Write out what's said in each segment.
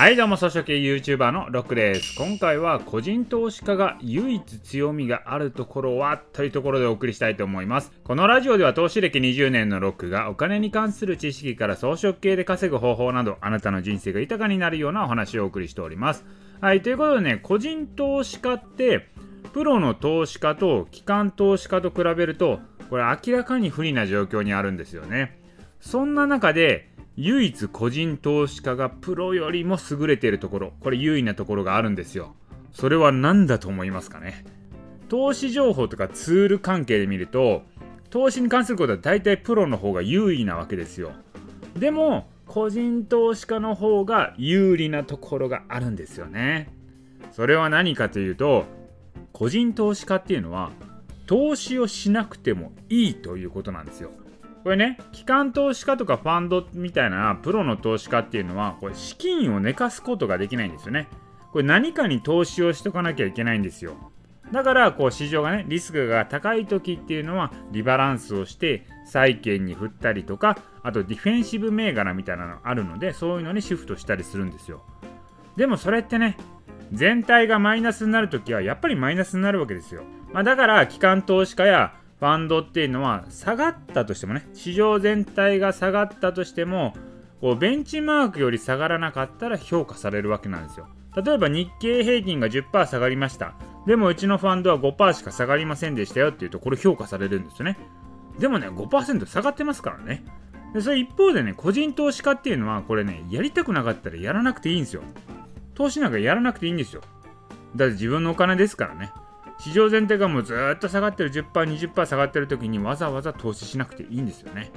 はいどうも、草食系 YouTuber のロックです。今回は個人投資家が唯一強みがあるところはというところでお送りしたいと思います。このラジオでは投資歴20年のロックがお金に関する知識から草食系で稼ぐ方法などあなたの人生が豊かになるようなお話をお送りしております。はい、ということでね、個人投資家ってプロの投資家と機関投資家と比べるとこれ明らかに不利な状況にあるんですよね。そんな中で唯一個人投資家がプロよりも優れているところこれ優位なところがあるんですよ。それは何だと思いますかね？投資情報とかツール関係で見ると投資に関することは大体プロの方が優位なわけですよ。でも個人投資家の方が有利なところがあるんですよね。それは何かというと個人投資家っていうのは投資をしなくてもいいということなんですよ。これね、機関投資家とかファンドみたいなプロの投資家っていうのは、これ資金を寝かすことができないんですよね。これ何かに投資をしとかなきゃいけないんですよ。だから、こう市場がね、リスクが高い時っていうのは、リバランスをして、債券に振ったりとか、あとディフェンシブ銘柄みたいなのあるので、そういうのにシフトしたりするんですよ。でもそれってね、全体がマイナスになるときは、やっぱりマイナスになるわけですよ。まあ、だから、機関投資家やファンドっていうのは下がったとしてもね市場全体が下がったとしてもこうベンチマークより下がらなかったら評価されるわけなんですよ。例えば日経平均が10%下がりました。でもうちのファンドは5%しか下がりませんでしたよっていうとこれ評価されるんですよね。でもね5%下がってますからね。でそれ一方でね個人投資家っていうのはこれねやりたくなかったらやらなくていいんですよ。投資なんかやらなくていいんですよ。だって自分のお金ですからね。市場全体がもうずっと下がってる 10%20% 下がってる時にわざわざ投資しなくていいんですよね。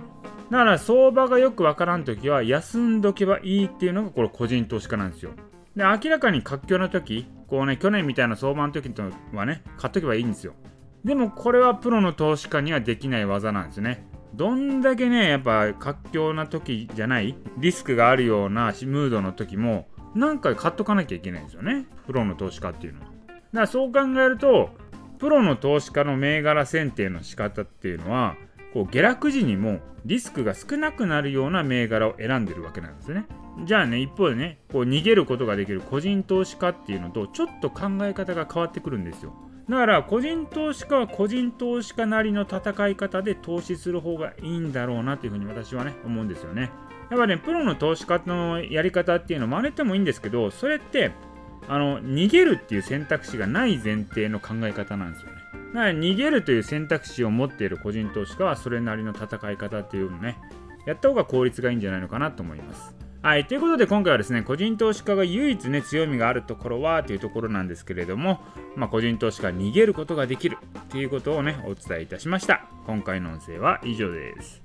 だから相場がよくわからん時は休んどけばいいっていうのがこれ個人投資家なんですよ。で明らかに活況の時こうね去年みたいな相場の時とはね買っとけばいいんですよ。でもこれはプロの投資家にはできない技なんですね。どんだけねやっぱ活況な時じゃないリスクがあるようなムードの時も何回買っとかなきゃいけないんですよね。プロの投資家っていうのは。だからそう考えるとプロの投資家の銘柄選定の仕方っていうのはこう下落時にもリスクが少なくなるような銘柄を選んでるわけなんですね。じゃあね一方でねこう逃げることができる個人投資家っていうのとちょっと考え方が変わってくるんですよ。だから個人投資家は個人投資家なりの戦い方で投資する方がいいんだろうなというふうに私はね思うんですよね。やっぱねプロの投資家のやり方っていうのを真似てもいいんですけどそれってあの逃げるっていう選択肢がない前提の考え方なんですよね。だから逃げるという選択肢を持っている個人投資家はそれなりの戦い方っていうのをね、やった方が効率がいいんじゃないのかなと思います。はい、ということで今回はですね、個人投資家が唯一ね、強みがあるところはというところなんですけれども、まあ、個人投資家が逃げることができるっていうことをね、お伝えいたしました。今回の音声は以上です。